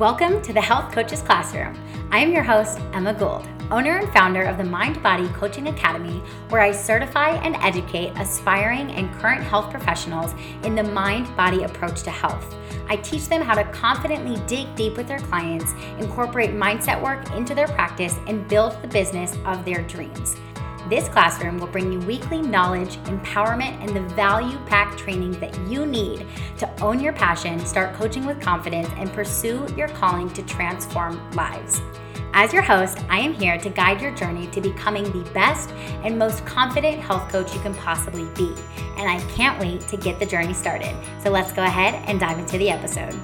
Welcome to the Health Coaches Classroom. I am your host, Emma Gould, owner and founder of the Mind Body Coaching Academy, where I certify and educate aspiring and current health professionals in the mind body approach to health. I teach them how to confidently dig deep with their clients, incorporate mindset work into their practice, and build the business of their dreams. This classroom will bring you weekly knowledge, empowerment, and the value packed training that you need to own your passion, start coaching with confidence, and pursue your calling to transform lives. As your host, I am here to guide your journey to becoming the best and most confident health coach you can possibly be. And I can't wait to get the journey started. So let's go ahead and dive into the episode.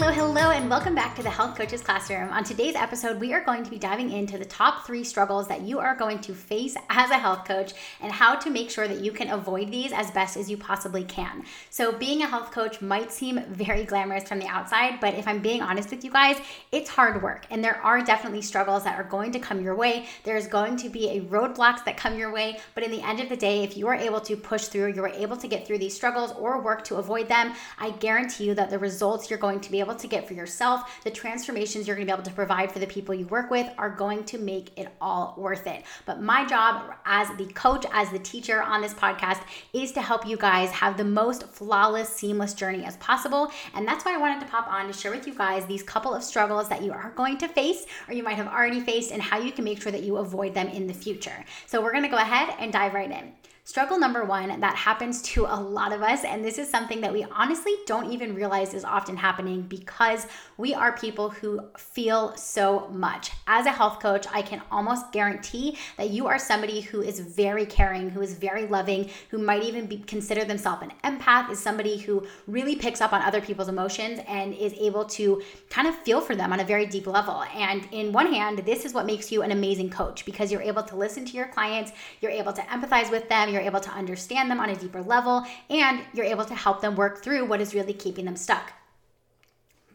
Hello, hello, and welcome back to the Health Coaches Classroom. On today's episode, we are going to be diving into the top three struggles that you are going to face as a health coach and how to make sure that you can avoid these as best as you possibly can. So, being a health coach might seem very glamorous from the outside, but if I'm being honest with you guys, it's hard work, and there are definitely struggles that are going to come your way. There's going to be a roadblocks that come your way, but in the end of the day, if you are able to push through, you are able to get through these struggles or work to avoid them, I guarantee you that the results you're going to be able to get for yourself, the transformations you're going to be able to provide for the people you work with are going to make it all worth it. But my job as the coach, as the teacher on this podcast is to help you guys have the most flawless, seamless journey as possible. And that's why I wanted to pop on to share with you guys these couple of struggles that you are going to face or you might have already faced and how you can make sure that you avoid them in the future. So we're going to go ahead and dive right in. Struggle number one that happens to a lot of us, and this is something that we honestly don't even realize is often happening because we are people who feel so much. As a health coach, I can almost guarantee that you are somebody who is very caring, who is very loving, who might even be, consider themselves an empath, is somebody who really picks up on other people's emotions and is able to kind of feel for them on a very deep level. And in one hand, this is what makes you an amazing coach because you're able to listen to your clients, you're able to empathize with them, you're able to understand them on a deeper level, and you're able to help them work through what is really keeping them stuck.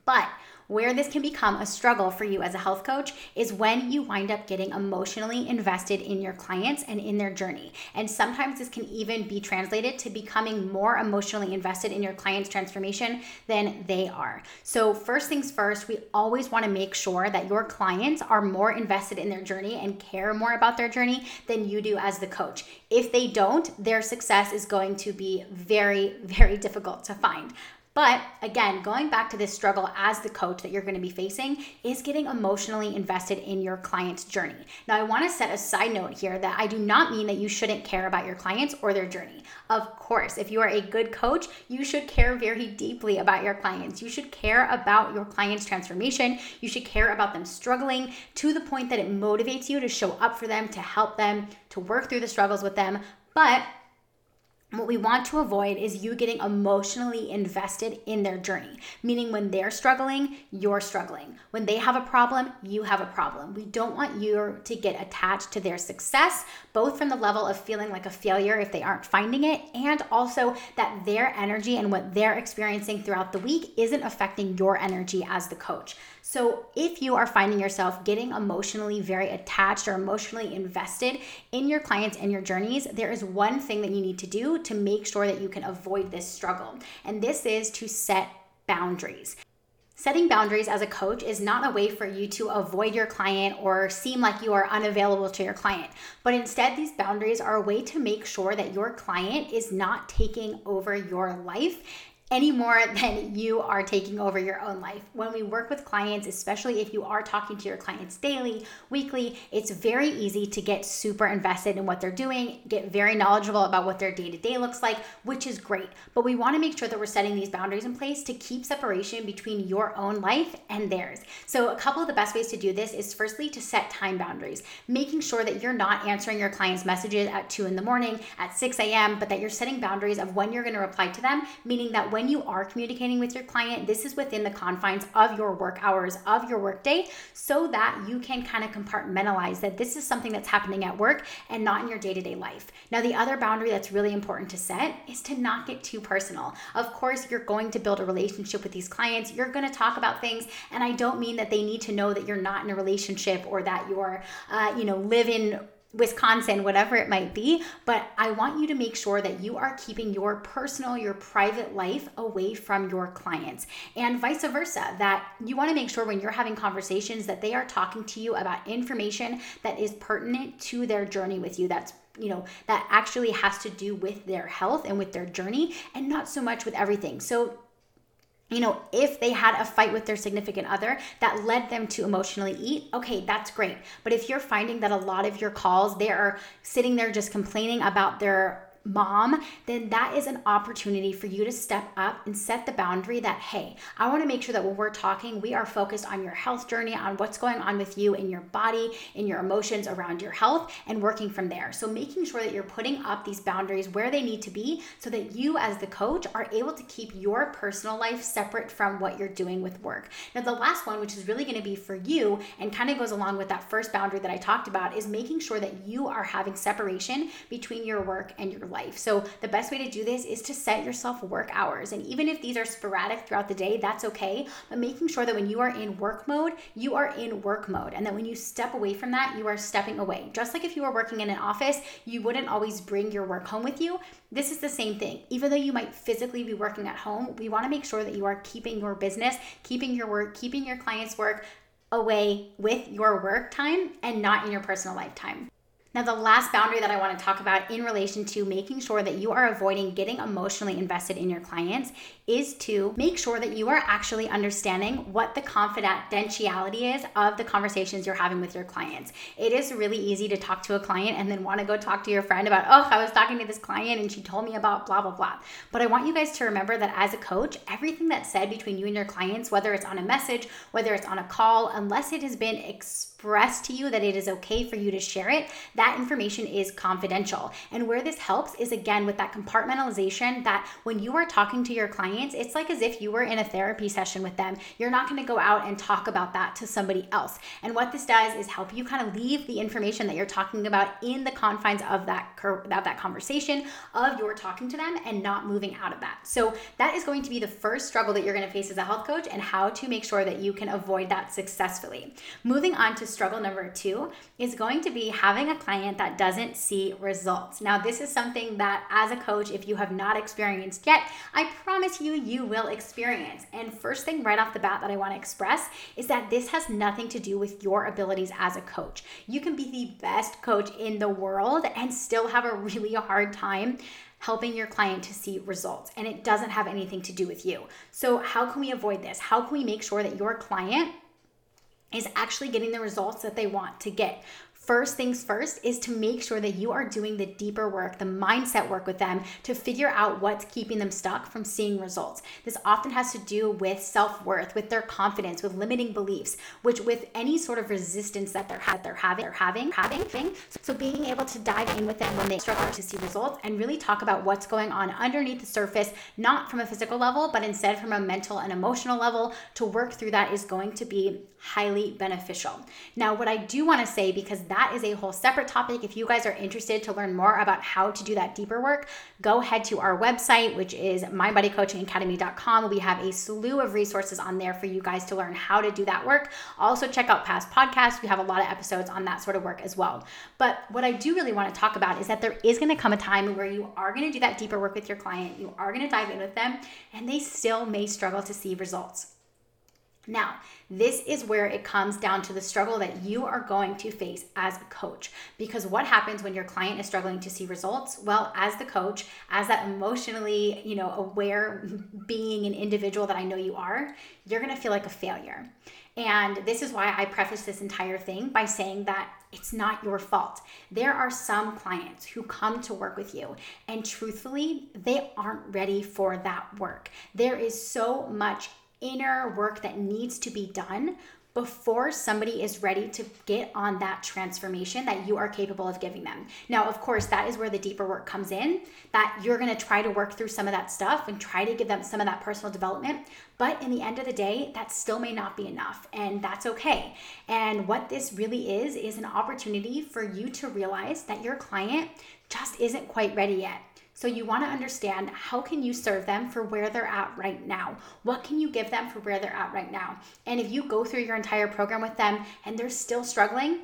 But where this can become a struggle for you as a health coach is when you wind up getting emotionally invested in your clients and in their journey. And sometimes this can even be translated to becoming more emotionally invested in your client's transformation than they are. So, first things first, we always want to make sure that your clients are more invested in their journey and care more about their journey than you do as the coach. If they don't, their success is going to be very, very difficult to find. But again, going back to this struggle as the coach that you're going to be facing is getting emotionally invested in your client's journey. Now, I want to set a side note here that I do not mean that you shouldn't care about your clients or their journey. Of course, if you are a good coach, you should care very deeply about your clients. You should care about your client's transformation. You should care about them struggling to the point that it motivates you to show up for them, to help them, to work through the struggles with them. But what we want to avoid is you getting emotionally invested in their journey, meaning when they're struggling, you're struggling. When they have a problem, you have a problem. We don't want you to get attached to their success, both from the level of feeling like a failure if they aren't finding it, and also that their energy and what they're experiencing throughout the week isn't affecting your energy as the coach. So, if you are finding yourself getting emotionally very attached or emotionally invested in your clients and your journeys, there is one thing that you need to do to make sure that you can avoid this struggle. And this is to set boundaries. Setting boundaries as a coach is not a way for you to avoid your client or seem like you are unavailable to your client, but instead, these boundaries are a way to make sure that your client is not taking over your life any more than you are taking over your own life. When we work with clients, especially if you are talking to your clients daily, weekly, it's very easy to get super invested in what they're doing, get very knowledgeable about what their day to day looks like, which is great. But we want to make sure that we're setting these boundaries in place to keep separation between your own life and theirs. So, a couple of the best ways to do this is firstly to set time boundaries, making sure that you're not answering your clients' messages at 2 in the morning, at 6 a.m., but that you're setting boundaries of when you're to reply to them, meaning that when you are communicating with your client, this is within the confines of your work hours, of your workday, so that you can kind of compartmentalize that this is something that's happening at work and not in your day to day life. Now, the other boundary that's really important to set is to not get too personal. Of course, you're going to build a relationship with these clients, you're going to talk about things, and I don't mean that they need to know that you're not in a relationship or that you're, uh, you know, live in Wisconsin, whatever it might be. But I want you to make sure that you are keeping your personal, your private life away from your clients and vice versa. That you want to make sure when you're having conversations that they are talking to you about information that is pertinent to their journey with you. That's you know that actually has to do with their health and with their journey and not so much with everything so you know, if they had a fight with their significant other that led them to emotionally eat, okay, that's great. But if you're finding that a lot of your calls, they are sitting there just complaining about their mom, then that is an opportunity for you to step up and set the boundary that, hey, I want to make sure that when we're talking, we are focused on your health journey, on what's going on with you in your body, in your emotions around your health, and working from there. So making sure that you're putting up these boundaries where they need to be so that you, as the coach, are able to keep your personal life separate from what you're doing with work. Now, the last one, which is really going to be for you and kind of goes along with that first boundary that I talked about, is making sure that you are having separation between your work and your life. So, the best way to do this is to set yourself work hours. And even if these are sporadic throughout the day, that's okay. But making sure that when you are in work mode, you are in work mode. And that when you step away from that, you are stepping away. Just like if you were working in an office, you wouldn't always bring your work home with you. This is the same thing. Even though you might physically be working at home, we want to make sure that you are keeping your business, keeping your work, keeping your clients' work away with your work time and not in your personal lifetime. Now, the last boundary that I want to talk about in relation to making sure that you are avoiding getting emotionally invested in your clients is to make sure that you are actually understanding what the confidentiality is of the conversations you're having with your clients. It is really easy to talk to a client and then want to go talk to your friend about, oh, I was talking to this client and she told me about blah, blah, blah. But I want you guys to remember that as a coach, everything that's said between you and your clients, whether it's on a message, whether it's on a call, unless it has been expressed to you that it is okay for you to share it, that information is confidential. And where this helps is again with that compartmentalization that when you are talking to your clients, it's like as if you were in a therapy session with them. You're not going to go out and talk about that to somebody else. And what this does is help you kind of leave the information that you're talking about in the confines of that of that conversation of your talking to them and not moving out of that. So that is going to be the first struggle that you're going to face as a health coach and how to make sure that you can avoid that successfully. Moving on to struggle number 2 is going to be having a client client that doesn't see results. Now, this is something that as a coach, if you have not experienced yet, I promise you, you will experience. And first thing right off the bat that I want to express is that this has nothing to do with your abilities as a coach. You can be the best coach in the world and still have a really hard time helping your client to see results. And it doesn't have anything to do with you. So, how can we avoid this? How can we make sure that your client is actually getting the results that they want to get first things first is to make sure that you are doing the deeper work, the mindset work with them to figure out what's keeping them stuck from seeing results. This often has to do with self worth, with their confidence, with limiting beliefs, which with any sort of resistance that they're, ha- they're having, they're having, having. So being able to dive in with them when they struggle to see results and really talk about what's going on underneath the surface, not from a physical level, but instead from a mental and emotional level to work through that is going to be highly beneficial. Now, what I do want to say, because that is a whole separate topic, if you guys are interested to learn more about how to do that deeper work, go head to our website, which is mindbodycoachingacademy.com. We have a slew of resources on there for you guys to learn how to do that work. Also, check out past podcasts. We have a lot of episodes on that sort of work as well. But what I do really want to talk about is that there is going to come a time where you are going to do that deeper work with your client, you are going to dive in with them, and they still may struggle to see results. Now, this is where it comes down to the struggle that you are going to face as a coach. Because what happens when your client is struggling to see results? Well, as the coach, as that emotionally, you know, aware being an individual that I know you are, you're going to feel like a failure. And this is why I preface this entire thing by saying that it's not your fault. There are some clients who come to work with you, and truthfully, they aren't ready for that work. There is so much inner work that needs to be done before somebody is ready to get on that transformation that you are capable of giving them. Now, of course, that is where the deeper work comes in, that you're gonna try to work through some of that stuff and try to give them some of that personal development. But in the end of the day, that still may not be enough, and that's okay. And what this really is, is an opportunity for you to realize that your client just isn't quite ready yet so you want to understand how can you serve them for where they're at right now? What can you give them for where they're at right now? And if you go through your entire program with them and they're still struggling,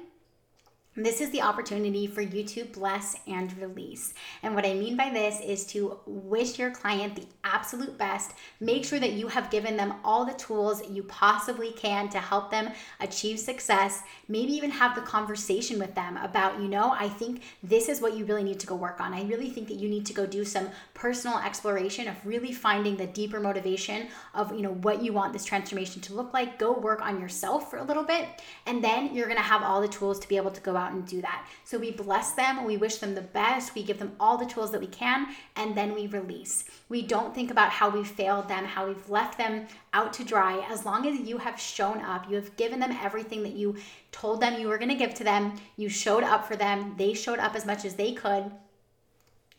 this is the opportunity for you to bless and release. And what I mean by this is to wish your client the absolute best. Make sure that you have given them all the tools you possibly can to help them achieve success. Maybe even have the conversation with them about, you know, I think this is what you really need to go work on. I really think that you need to go do some personal exploration of really finding the deeper motivation of, you know, what you want this transformation to look like. Go work on yourself for a little bit, and then you're going to have all the tools to be able to go out out and do that. So we bless them, we wish them the best, we give them all the tools that we can, and then we release. We don't think about how we failed them, how we've left them out to dry. As long as you have shown up, you have given them everything that you told them you were going to give to them, you showed up for them, they showed up as much as they could.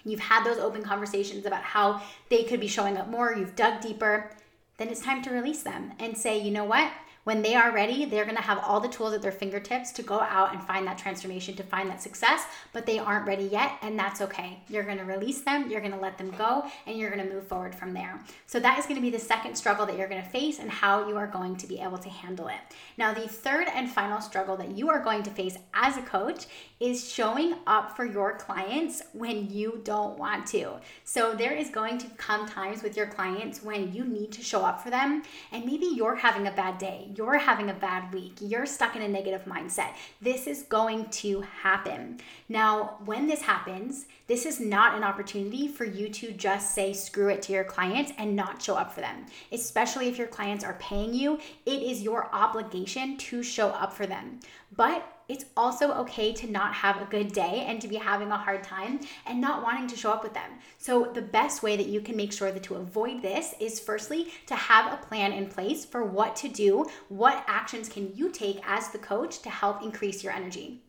You've had those open conversations about how they could be showing up more, you've dug deeper, then it's time to release them and say, you know what? When they are ready, they're going to have all the tools at their fingertips to go out and find that transformation, to find that success, but they aren't ready yet, and that's okay. You're going to release them, you're going to let them go, and you're going to move forward from there. So, that is going to be the second struggle that you're going to face and how you are going to be able to handle it. Now, the third and final struggle that you are going to face as a coach is showing up for your clients when you don't want to. So, there is going to come times with your clients when you need to show up for them, and maybe you're having a bad day you're having a bad week, you're stuck in a negative mindset. This is going to happen. Now, when this happens, this is not an opportunity for you to just say screw it to your clients and not show up for them. Especially if your clients are paying you, it is your obligation to show up for them. But it's also okay to not have a good day and to be having a hard time and not wanting to show up with them. So, the best way that you can make sure that to avoid this is firstly to have a plan in place for what to do, what actions can you take as the coach to help increase your energy.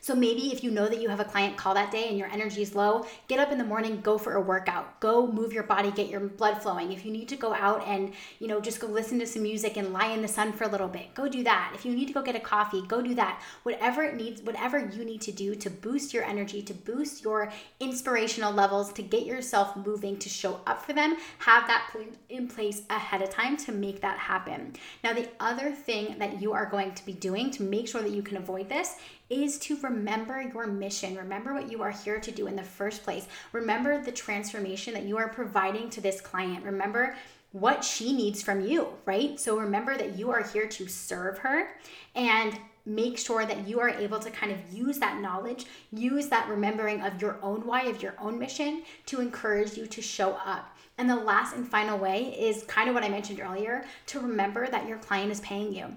So maybe if you know that you have a client call that day and your energy is low, get up in the morning, go for a workout, go move your body, get your blood flowing. If you need to go out and, you know, just go listen to some music and lie in the sun for a little bit, go do that. If you need to go get a coffee, go do that. Whatever it needs, whatever you need to do to boost your energy, to boost your inspirational levels, to get yourself moving, to show up for them, have that in place ahead of time to make that happen. Now, the other thing that you are going to be doing to make sure that you can avoid this is to remember your mission. Remember what you are here to do in the first place. Remember the transformation that you are providing to this client. Remember what she needs from you, right? So remember that you are here to serve her and make sure that you are able to kind of use that knowledge, use that remembering of your own why, of your own mission to encourage you to show up. And the last and final way is kind of what I mentioned earlier to remember that your client is paying you.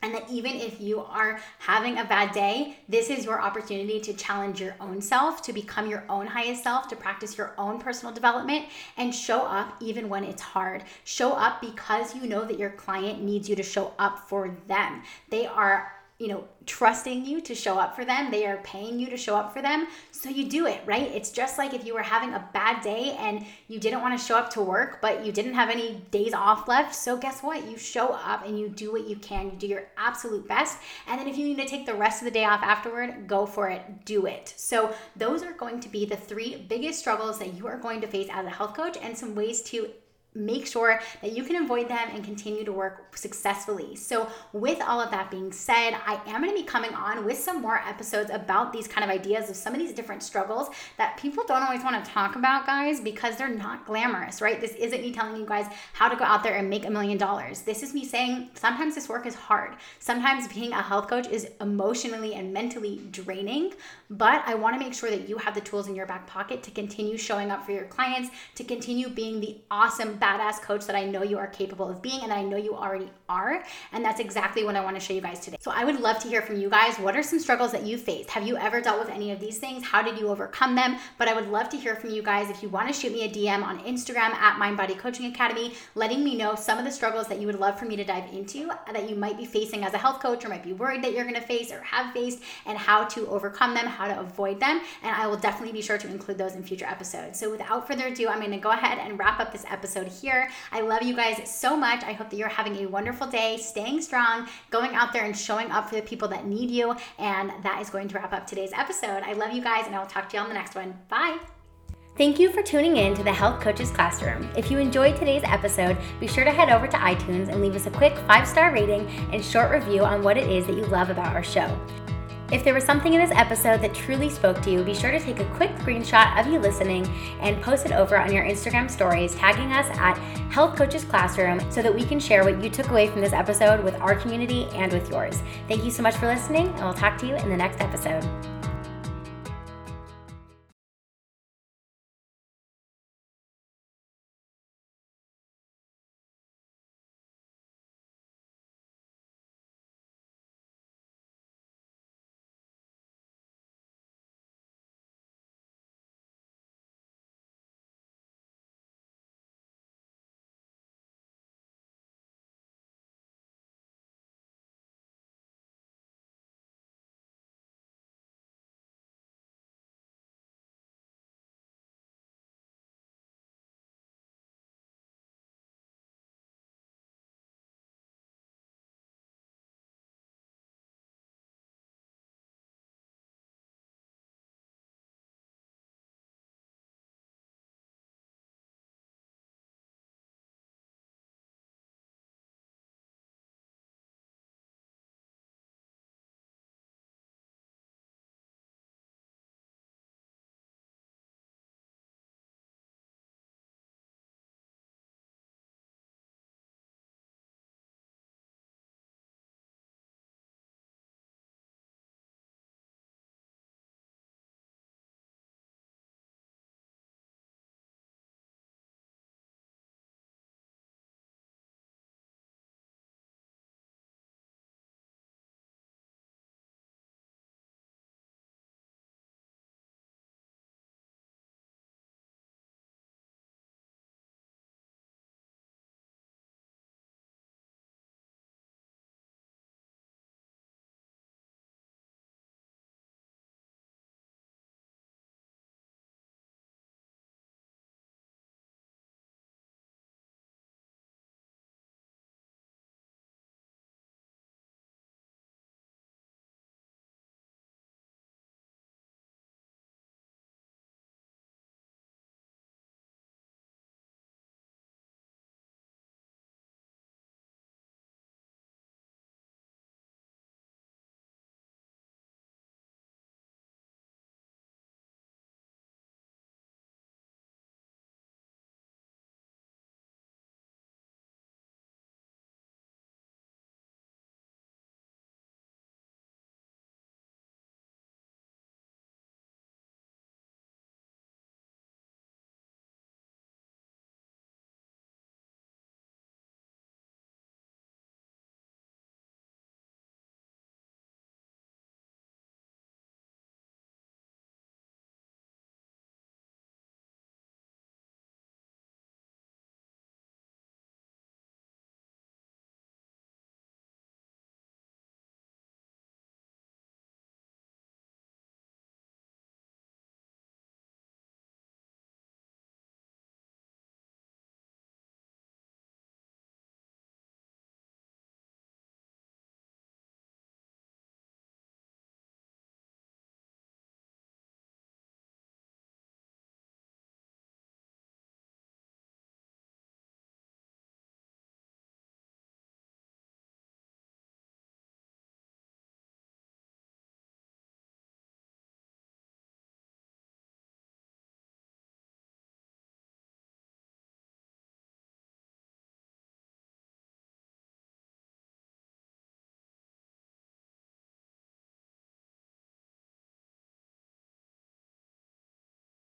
And that even if you are having a bad day, this is your opportunity to challenge your own self, to become your own highest self, to practice your own personal development, and show up even when it's hard. Show up because you know that your client needs you to show up for them. They are you know, trusting you to show up for them. They are paying you to show up for them. So you do it, right? It's just like if you were having a bad day and you didn't want to show up to work, but you didn't have any days off left. So guess what? You show up and you do what you can. You do your absolute best. And then if you need to take the rest of the day off afterward, go for it. Do it. So those are going to be the three biggest struggles that you are going to face as a health coach and some ways to make sure that you can avoid them and continue to work successfully. So, with all of that being said, I am going to be coming on with some more episodes about these kind of ideas of some of these different struggles that people don't always want to talk about, guys, because they're not glamorous, right? This isn't me telling you guys how to go out there and make a million dollars. This is me saying sometimes this work is hard. Sometimes being a health coach is emotionally and mentally draining, but I want to make sure that you have the tools in your back pocket to continue showing up for your clients, to continue being the awesome badass coach that I know you are capable of being and I know you already are. And that's exactly what I want to show you guys today. So I would love to hear from you guys. What are some struggles that you faced? Have you ever dealt with any of these things? How did you overcome them? But I would love to hear from you guys. If you want to shoot me a DM on Instagram at Mind Body Coaching Academy, letting me know some of the struggles that you would love for me to dive into that you might be facing as a health coach or might be worried that you're going to face or have faced and how to overcome them, how to avoid them. And I will definitely be sure to include those in future episodes. So without further ado, I'm going to go ahead and wrap up this episode here. I love you guys so much. I hope that you're having a wonderful day, staying strong, going out there and showing up for the people that need you. And that is going to wrap up today's episode. I love you guys, and I will talk to you on the next one. Bye. Thank you for tuning in to the Health Coaches Classroom. If you enjoyed today's episode, be sure to head over to iTunes and leave us a quick five star rating and short review on what it is that you love about our show. If there was something in this episode that truly spoke to you, be sure to take a quick screenshot of you listening and post it over on your Instagram stories, tagging us at Health Coaches Classroom so that we can share what you took away from this episode with our community and with yours. Thank you so much for listening, and we'll talk to you in the next episode.